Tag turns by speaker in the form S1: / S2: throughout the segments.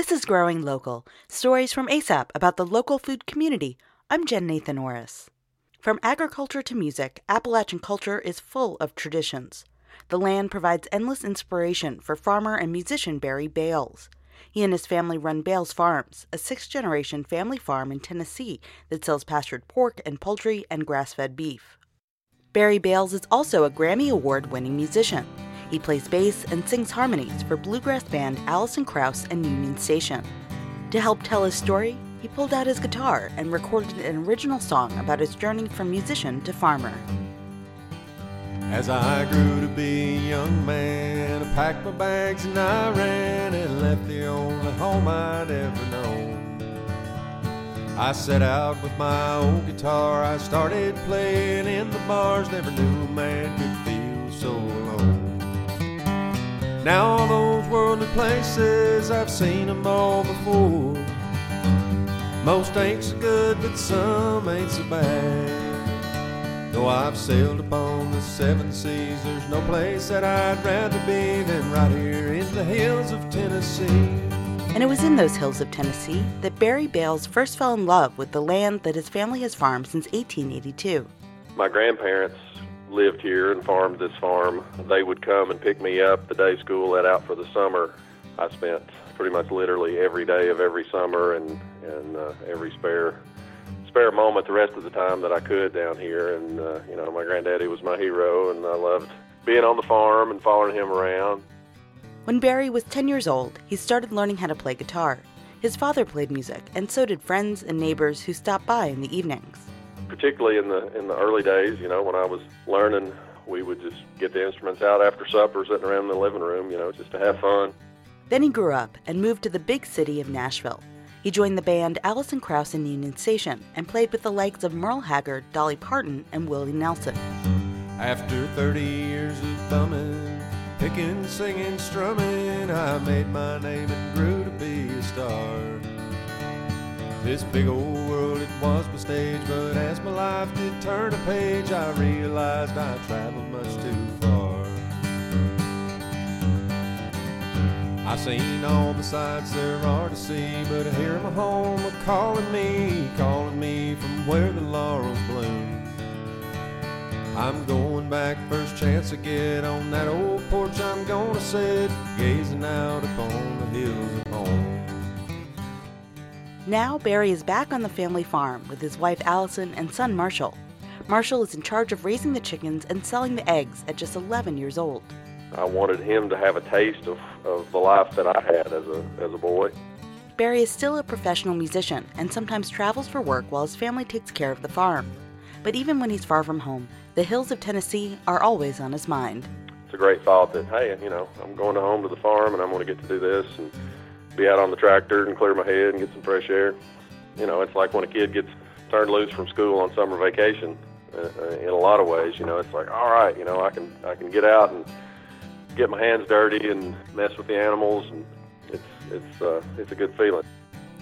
S1: This is Growing Local Stories from ASAP about the local food community. I'm Jen Nathan Orris. From agriculture to music, Appalachian culture is full of traditions. The land provides endless inspiration for farmer and musician Barry Bales. He and his family run Bales Farms, a sixth generation family farm in Tennessee that sells pastured pork and poultry and grass fed beef. Barry Bales is also a Grammy Award winning musician. He plays bass and sings harmonies for bluegrass band Alison Krauss and Union Station. To help tell his story, he pulled out his guitar and recorded an original song about his journey from musician to farmer.
S2: As I grew to be a young man, I packed my bags and I ran and left the only home I'd ever known. I set out with my old guitar, I started playing in the bars, never knew a man could feel so alone. Now all those worldly places, I've seen them all before. Most ain't so good, but some ain't so bad. Though I've sailed upon the seven seas, there's no place that I'd rather be than right here in the hills of Tennessee.
S1: And it was in those hills of Tennessee that Barry Bales first fell in love with the land that his family has farmed since 1882.
S3: My grandparents lived here and farmed this farm. They would come and pick me up the day school let out for the summer. I spent pretty much literally every day of every summer and and uh, every spare spare moment the rest of the time that I could down here. And uh, you know, my granddaddy was my hero, and I loved being on the farm and following him around.
S1: When Barry was 10 years old, he started learning how to play guitar. His father played music, and so did friends and neighbors who stopped by in the evenings.
S3: Particularly in the in the early days, you know, when I was learning, we would just get the instruments out after supper, sitting around in the living room, you know, just to have fun.
S1: Then he grew up and moved to the big city of Nashville. He joined the band Alison Krauss in Union Station and played with the likes of Merle Haggard, Dolly Parton, and Willie Nelson.
S2: After 30 years of bumming, picking, singing, strumming, I made my name and grew to be a star. This big old world, it was my stage, but as my life did turn a page, I realized I traveled much too far. I seen all the sights there are to see, but here my home are calling me, calling me from where the laurels bloom. I'm going back first chance I get on that old porch. I'm gonna sit gazing out upon the hills of home.
S1: Now Barry is back on the family farm with his wife Allison and son Marshall. Marshall is in charge of raising the chickens and selling the eggs at just 11 years old.
S3: I wanted him to have a taste of, of the life that I had as a as a boy.
S1: Barry is still a professional musician and sometimes travels for work while his family takes care of the farm. But even when he's far from home, the hills of Tennessee are always on his mind.
S3: It's a great thought that hey, you know, I'm going home to the farm and I'm going to get to do this and be out on the tractor and clear my head and get some fresh air. You know, it's like when a kid gets turned loose from school on summer vacation. Uh, in a lot of ways, you know, it's like all right, you know, I can I can get out and get my hands dirty and mess with the animals, and it's it's uh, it's a good feeling.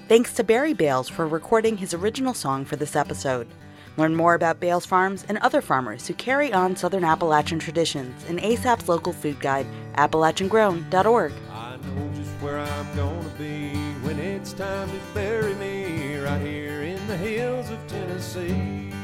S1: Thanks to Barry Bales for recording his original song for this episode. Learn more about Bales Farms and other farmers who carry on Southern Appalachian traditions in ASAP's local food guide, AppalachianGrown.org.
S2: time to bury me right here in the hills of Tennessee.